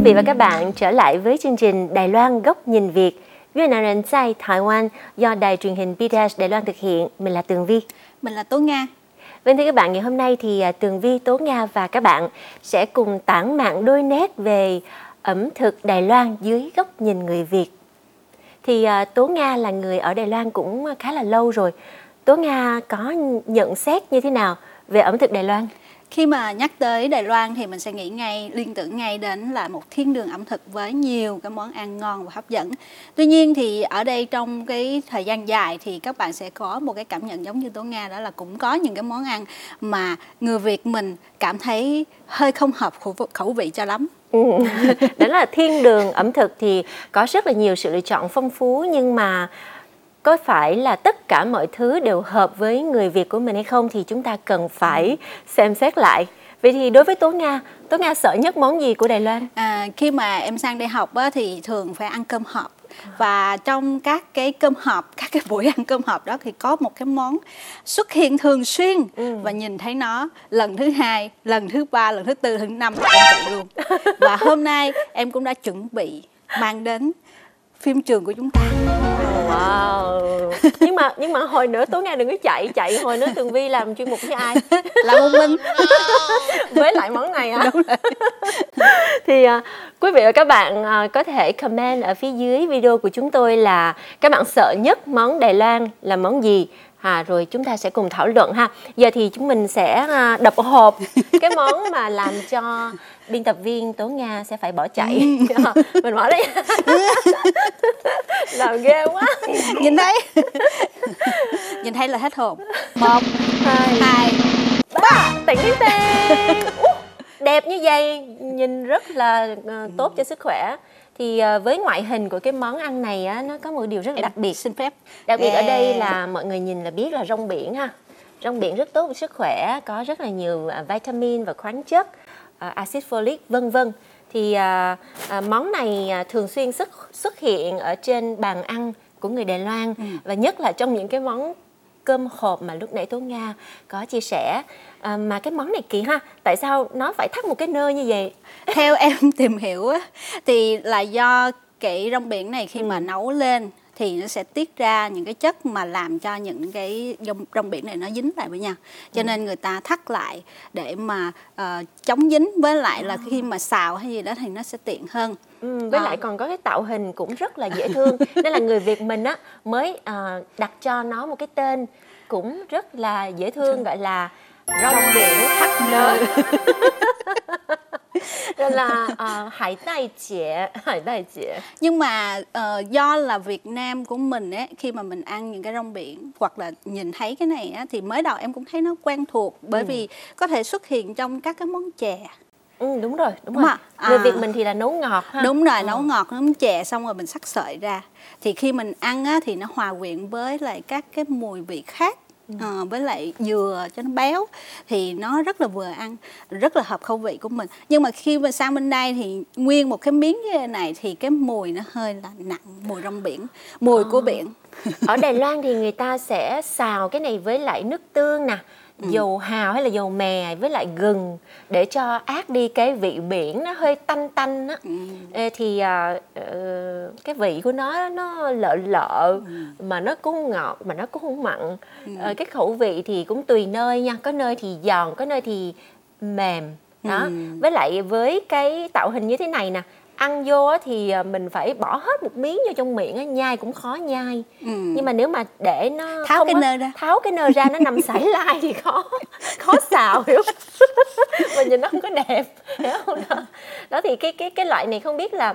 quý vị và các bạn trở lại với chương trình Đài Loan góc nhìn Việt Viên Aren Tsai Taiwan do đài truyền hình BTS Đài Loan thực hiện. Mình là Tường Vi. Mình là Tố Nga. Vâng thưa các bạn, ngày hôm nay thì à, Tường Vi, Tố Nga và các bạn sẽ cùng tản mạng đôi nét về ẩm thực Đài Loan dưới góc nhìn người Việt. Thì à, Tố Nga là người ở Đài Loan cũng khá là lâu rồi. Tố Nga có nhận xét như thế nào về ẩm thực Đài Loan? Khi mà nhắc tới Đài Loan thì mình sẽ nghĩ ngay, liên tưởng ngay đến là một thiên đường ẩm thực với nhiều cái món ăn ngon và hấp dẫn. Tuy nhiên thì ở đây trong cái thời gian dài thì các bạn sẽ có một cái cảm nhận giống như Tố Nga, đó là cũng có những cái món ăn mà người Việt mình cảm thấy hơi không hợp khẩu vị cho lắm. Ừ. đó là thiên đường ẩm thực thì có rất là nhiều sự lựa chọn phong phú nhưng mà có phải là tất cả mọi thứ đều hợp với người Việt của mình hay không thì chúng ta cần phải xem xét lại. Vậy thì đối với Tố Nga, Tố Nga sợ nhất món gì của Đài Loan? À, khi mà em sang đây học á, thì thường phải ăn cơm hộp và trong các cái cơm hộp các cái buổi ăn cơm hộp đó thì có một cái món xuất hiện thường xuyên ừ. và nhìn thấy nó lần thứ hai lần thứ ba lần thứ tư lần thứ năm em chạy luôn và hôm nay em cũng đã chuẩn bị mang đến phim trường của chúng ta. Wow. Nhưng mà nhưng mà hồi nữa tối ngày đừng có chạy chạy hồi nữa tường vi làm chuyên mục với ai? Là một mình với lại món này hả? Thì uh, quý vị và các bạn uh, có thể comment ở phía dưới video của chúng tôi là các bạn sợ nhất món đài loan là món gì? À, rồi chúng ta sẽ cùng thảo luận ha. Giờ thì chúng mình sẽ à, đập hộp cái món mà làm cho biên tập viên tố nga sẽ phải bỏ chạy. Ừ. mình bỏ đây làm ghê quá. Nhìn thấy. Nhìn thấy là hết hồn. Một hai, hai ba. tỉnh tiếng đẹp như vậy nhìn rất là uh, tốt cho sức khỏe. Thì uh, với ngoại hình của cái món ăn này á nó có một điều rất là đặc biệt. xin phép. Đặc biệt ở đây là mọi người nhìn là biết là rong biển ha. Rong biển rất tốt cho sức khỏe có rất là nhiều uh, vitamin và khoáng chất axit folic vân vân thì uh, uh, món này uh, thường xuyên xuất xuất hiện ở trên bàn ăn của người Đài Loan ừ. và nhất là trong những cái món cơm hộp mà lúc nãy Tố Nga có chia sẻ à, mà cái món này kỳ ha tại sao nó phải thắt một cái nơ như vậy theo em tìm hiểu á thì là do cái rong biển này khi ừ. mà nấu lên thì nó sẽ tiết ra những cái chất mà làm cho những cái rong, rong biển này nó dính lại với nhau. Cho ừ. nên người ta thắt lại để mà uh, chống dính với lại là khi mà xào hay gì đó thì nó sẽ tiện hơn. Ừ, với à. lại còn có cái tạo hình cũng rất là dễ thương. Nên là người việt mình á mới uh, đặt cho nó một cái tên cũng rất là dễ thương gọi là rong biển thắt nơ nên là uh, hải đại chế hải đại chế. Nhưng mà uh, do là Việt Nam của mình ấy khi mà mình ăn những cái rong biển hoặc là nhìn thấy cái này á, thì mới đầu em cũng thấy nó quen thuộc bởi ừ. vì có thể xuất hiện trong các cái món chè. Ừ, đúng rồi đúng, đúng rồi à, người Việt mình thì là nấu ngọt ha. Đúng rồi ừ. nấu ngọt nấu chè xong rồi mình sắc sợi ra. Thì khi mình ăn á, thì nó hòa quyện với lại các cái mùi vị khác à, với lại dừa cho nó béo thì nó rất là vừa ăn rất là hợp khẩu vị của mình nhưng mà khi mà sang bên đây thì nguyên một cái miếng như này thì cái mùi nó hơi là nặng mùi rong biển mùi à. của biển ở Đài Loan thì người ta sẽ xào cái này với lại nước tương nè ừ. dầu hào hay là dầu mè với lại gừng để cho át đi cái vị biển nó hơi tanh tanh á ừ. thì uh, cái vị của nó nó lợ lợ ừ. mà nó cũng ngọt mà nó cũng không mặn ừ. uh, cái khẩu vị thì cũng tùy nơi nha có nơi thì giòn có nơi thì mềm đó ừ. với lại với cái tạo hình như thế này nè ăn vô thì à, mình phải bỏ hết một miếng vô trong miệng nhai cũng khó nhai. Ừ. nhưng mà nếu mà để nó tháo cái nơ ra. tháo cái nơ ra nó nằm sải lai thì khó khó xào hiểu và nhìn nó không có đẹp hiểu không? Đó, đó thì cái cái cái loại này không biết là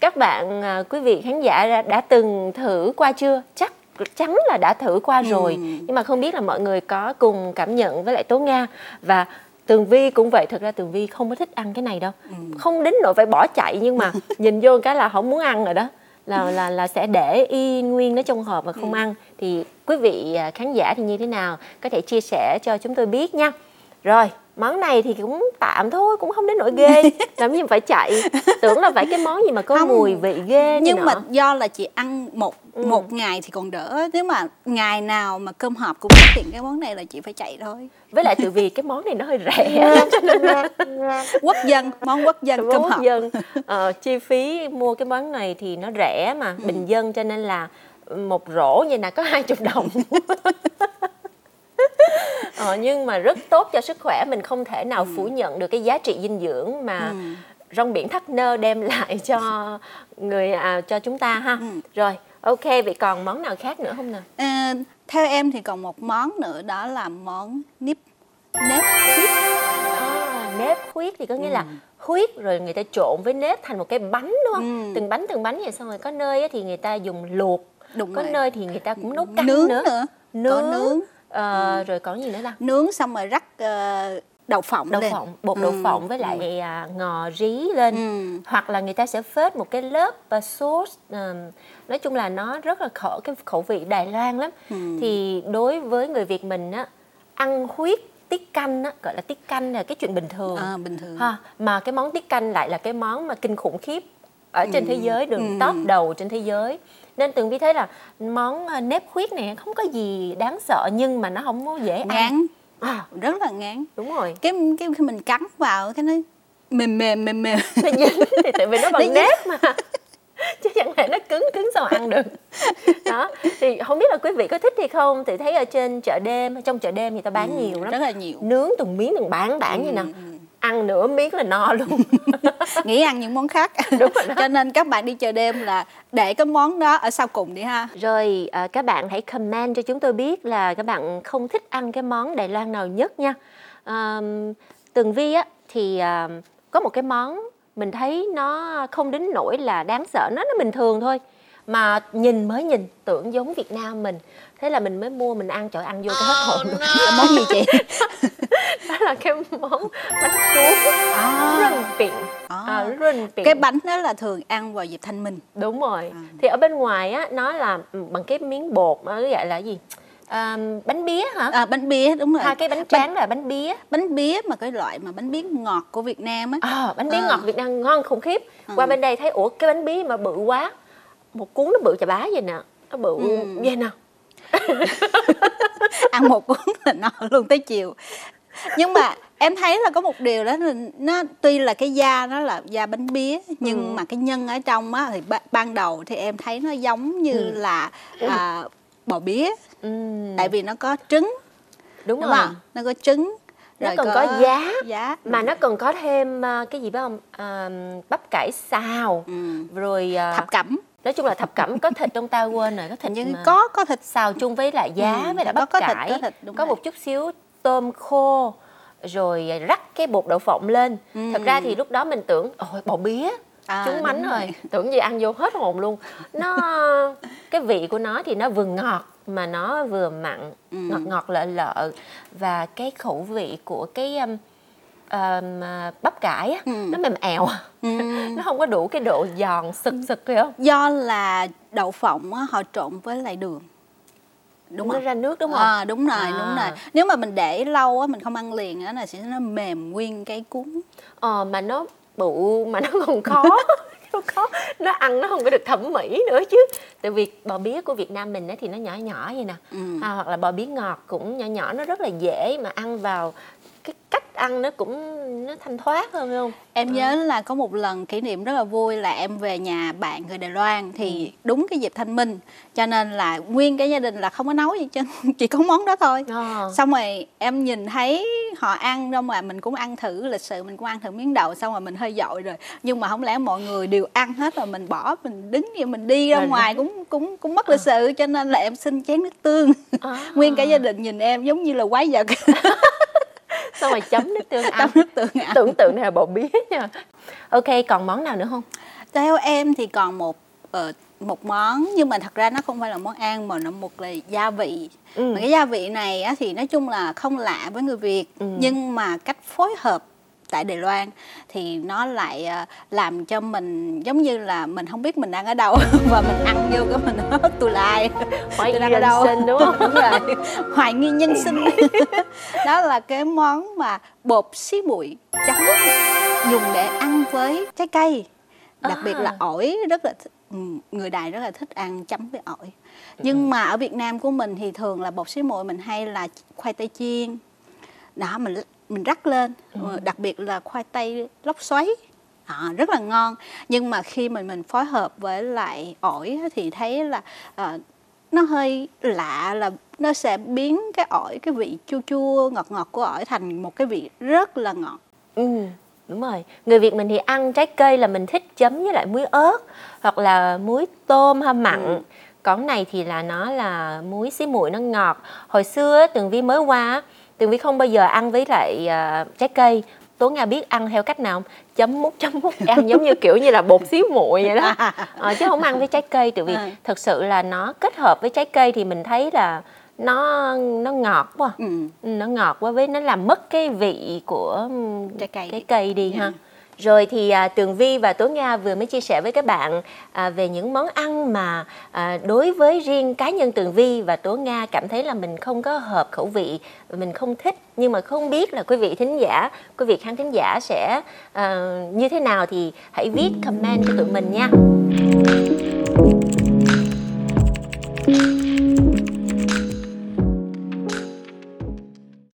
các bạn à, quý vị khán giả đã, đã từng thử qua chưa? Chắc chắn là đã thử qua rồi. Ừ. nhưng mà không biết là mọi người có cùng cảm nhận với lại tố nga và tường vi cũng vậy thực ra tường vi không có thích ăn cái này đâu. Ừ. không đến nỗi phải bỏ chạy nhưng mà nhìn vô cái là không muốn ăn rồi đó. Là là là sẽ để y nguyên nó trong hộp và không ừ. ăn. Thì quý vị à, khán giả thì như thế nào? Có thể chia sẻ cho chúng tôi biết nha. Rồi món này thì cũng tạm thôi cũng không đến nỗi ghê làm gì phải chạy tưởng là phải cái món gì mà có Không. mùi vị ghê nhưng mà nọ. do là chị ăn một Ừ. một ngày thì còn đỡ nếu mà ngày nào mà cơm hộp cũng xuất hiện cái món này là chị phải chạy thôi với lại từ vì cái món này nó hơi rẻ cho nên là quốc dân món quốc dân cơm món hộp dân ờ, chi phí mua cái món này thì nó rẻ mà Ừ. bình dân cho nên là một rổ như là có hai chục đồng ờ, nhưng mà rất tốt cho sức khỏe mình không thể nào Ừ. phủ nhận được cái giá trị dinh dưỡng mà rong biển thắt nơ đem lại cho người à, cho chúng ta ha Ừ. rồi ok vậy còn món nào khác nữa không nào Ờ, theo em thì còn một món nữa đó là món nếp nếp huyết À, nếp huyết thì có nghĩa là huyết rồi người ta trộn với nếp thành một cái bánh đúng không? Ừ. Từng bánh từng bánh vậy xong rồi có nơi thì người ta dùng luộc, Đúng có rồi. nơi thì người ta cũng nấu canh nướng nữa. nữa Nướng. có nướng Ờ, rồi còn gì nữa ta? nướng xong rồi rắc ờ, đậu phộng Đậu lên phộng, bột đậu Ừ, phộng với lại à, ngò rí lên. Ừ. Hoặc là người ta sẽ phết một cái lớp và sauce ờm, nói chung là nó rất là khẩu cái khẩu vị Đài Loan lắm. Ừ. Thì đối với người Việt mình á ăn huyết tiết canh á gọi là tiết canh là cái chuyện bình thường. Ờ, bình thường ha mà cái món tiết canh lại là cái món mà kinh khủng khiếp ở trên thế giới đường Ừ. top đầu trên thế giới. Nên từng vi thấy là món à, nếp huyết này không có gì đáng sợ nhưng mà nó không có dễ ăn. Ngán. À, rất là ngán. Đúng rồi. Cái cái khi mình cắn vào cái nó mềm mềm mềm mềm. Nó dính thì tại vì nó bằng nếp mà. Chứ chẳng lẽ nó cứng cứng sao ăn được. Đó thì không biết là quý vị có thích hay không? Thì thấy ở trên chợ đêm trong chợ đêm thì ta bán nhiều lắm. rất là nhiều. Nướng từng miếng từng bán bản như Ừ, nào ăn nửa miếng là no luôn nghĩ ăn những món khác Đúng rồi đó. cho nên các bạn đi chợ đêm là để cái món đó ở sau cùng đi ha Rồi à, các bạn hãy comment cho chúng tôi biết là các bạn không thích ăn cái món Đài Loan nào nhất nha. À, Tường Vi á thì à, có một cái món mình thấy nó không đến nỗi là đáng sợ, nó nó bình thường thôi. Mà nhìn mới nhìn tưởng giống Việt Nam mình. Thế là mình mới mua mình ăn trời ăn vô cái hết hồn luôn. là món gì chị Đó là cái món bánh cuốn À. rừng biển. À. À, biển. cái bánh đó là thường ăn vào dịp thanh minh đúng rồi À. thì ở bên ngoài á nó là ừ, bằng cái miếng bột nó gọi là gì à, bánh bía hả à, bánh bía đúng rồi hai cái bánh tráng là bánh bía bánh bía mà cái loại mà bánh bía ngọt của Việt Nam á à, bánh bía À. ngọt Việt Nam ngon khủng khiếp qua bên đây thấy ủa cái bánh bía mà bự quá một cuốn nó bự chà bá vậy nè nó bự Ừ. vậy nè ăn một cuốn là no luôn tới chiều nhưng mà em thấy là có một điều đó là nó tuy là cái da nó là da bánh bía nhưng Ừ. mà cái nhân ở trong á thì ba- ban đầu thì em thấy nó giống như Ừ. là à, bò bía Ừm, tại vì nó có trứng đúng, đúng rồi nó có trứng Nó còn có giá. giá mà nó còn có thêm à, cái gì phải không à, bắp cải xào ừ. rồi à, thập cẩm nói chung là thập cẩm có thịt trong ta quên rồi có thịt nhưng mà. có có thịt xào chung với lại giá Ừ, với lại có- bắp có thịt, cải có thịt, đúng có rồi. một chút xíu tôm khô rồi rắc cái bột đậu phộng lên Ừ. thật ra thì lúc đó mình tưởng ôi bò bía À, trúng mánh rồi rồi. tưởng gì ăn vô hết hồn luôn nó cái vị của nó thì nó vừa ngọt mà nó vừa mặn Ừ. ngọt ngọt lợ lợ và cái khẩu vị của cái um, um, à, bắp cải á, Ừ. nó mềm ẻo Ừ. nó không có đủ cái độ giòn sực sực không do là đậu phộng á, họ trộn với lại đường đúng nó ra nước đúng không? À, đúng rồi À. đúng rồi. Nếu mà mình để lâu á mình không ăn liền á là sẽ nó mềm nguyên cái cuốn. Ờ mà nó bự mà nó còn khó nó khó nó ăn nó không có được thẩm mỹ nữa chứ. Tại vì bò bía của Việt Nam mình á thì nó nhỏ nhỏ vậy nè. Ừ. à, hoặc là bò bía ngọt cũng nhỏ nhỏ nó rất là dễ mà ăn vào cái cách ăn nó cũng nó thanh thoát hơn không? Em nhớ là có một lần kỷ niệm rất là vui là em về nhà bạn người Đài Loan thì Ừ. đúng cái dịp thanh minh cho nên là nguyên cái gia đình là không có nấu gì chứ chỉ có món đó thôi. Ờ. xong rồi em nhìn thấy họ ăn đâu mà mình cũng ăn thử lịch sự mình cũng ăn thử miếng đậu xong rồi mình hơi dội rồi. Nhưng mà không lẽ mọi người đều ăn hết rồi mình bỏ mình đứng vậy mình đi ra ngoài cũng cũng cũng mất lịch sự cho nên là em xin chén nước tương. À. nguyên cả gia đình nhìn em giống như là quái vật xong rồi chấm nước tương ăn? Nước tương ăn. Tưởng tượng này là bò bía nha ok còn món nào nữa không? Theo em thì còn một ờ, một món nhưng mà thật ra nó không phải là món ăn mà nó một là gia vị. Ừ. mà cái gia vị này á, thì nói chung là không lạ với người Việt Ừ. nhưng mà cách phối hợp tại Đài Loan thì nó lại ờ, làm cho mình giống như là mình không biết mình đang ở đâu và mình ăn vô cái mình nói tôi lại Hoài tôi đang ở nhân đâu? sinh, đúng không? đúng rồi. Hoài nghi nhân sinh. Đó là cái món mà bột xí muội chấm dùng để ăn với trái cây. Đặc biệt là À. ổi rất là ừ, người đài rất là thích ăn chấm với ổi. Nhưng mà ở Việt Nam của mình thì thường là bột xí muội mình hay là khoai tây chiên. Đó mình mình rắc lên Ờ, đặc biệt là khoai tây lóc xoáy Đó, rất là ngon nhưng mà khi mình mình phối hợp với lại ổi thì thấy là ờ, nó hơi lạ là nó sẽ biến cái ổi cái vị chua chua ngọt ngọt của ổi thành một cái vị rất là ngọt Ừ, đúng rồi. Người Việt mình thì ăn trái cây là mình thích chấm với lại muối ớt hoặc là muối tôm hay mặn. Ừ. Còn này thì là nó là muối xí muội nó ngọt. Hồi xưa Tường Vi mới qua, Tường Vi không bao giờ ăn với lại à, trái cây. Tố Nga biết ăn theo cách nào không? Chấm mút chấm mút ăn giống như kiểu như là bột xí muội vậy đó. Ờ, chứ không ăn với trái cây tại vì Ừ. thật sự là nó kết hợp với trái cây thì mình thấy là nó nó ngọt quá. ừ. Ừ, nó ngọt quá với nó làm mất cái vị của Trái cây. cái cây đi Dạ. ha rồi thì à, Tường Vi và Tố Nga vừa mới chia sẻ với các bạn à, về những món ăn mà à, đối với riêng cá nhân Tường Vi và Tố Nga cảm thấy là mình không có hợp khẩu vị, mình không thích nhưng mà không biết là quý vị thính giả, quý vị khán thính giả sẽ à, như thế nào thì hãy viết comment cho tụi mình nha.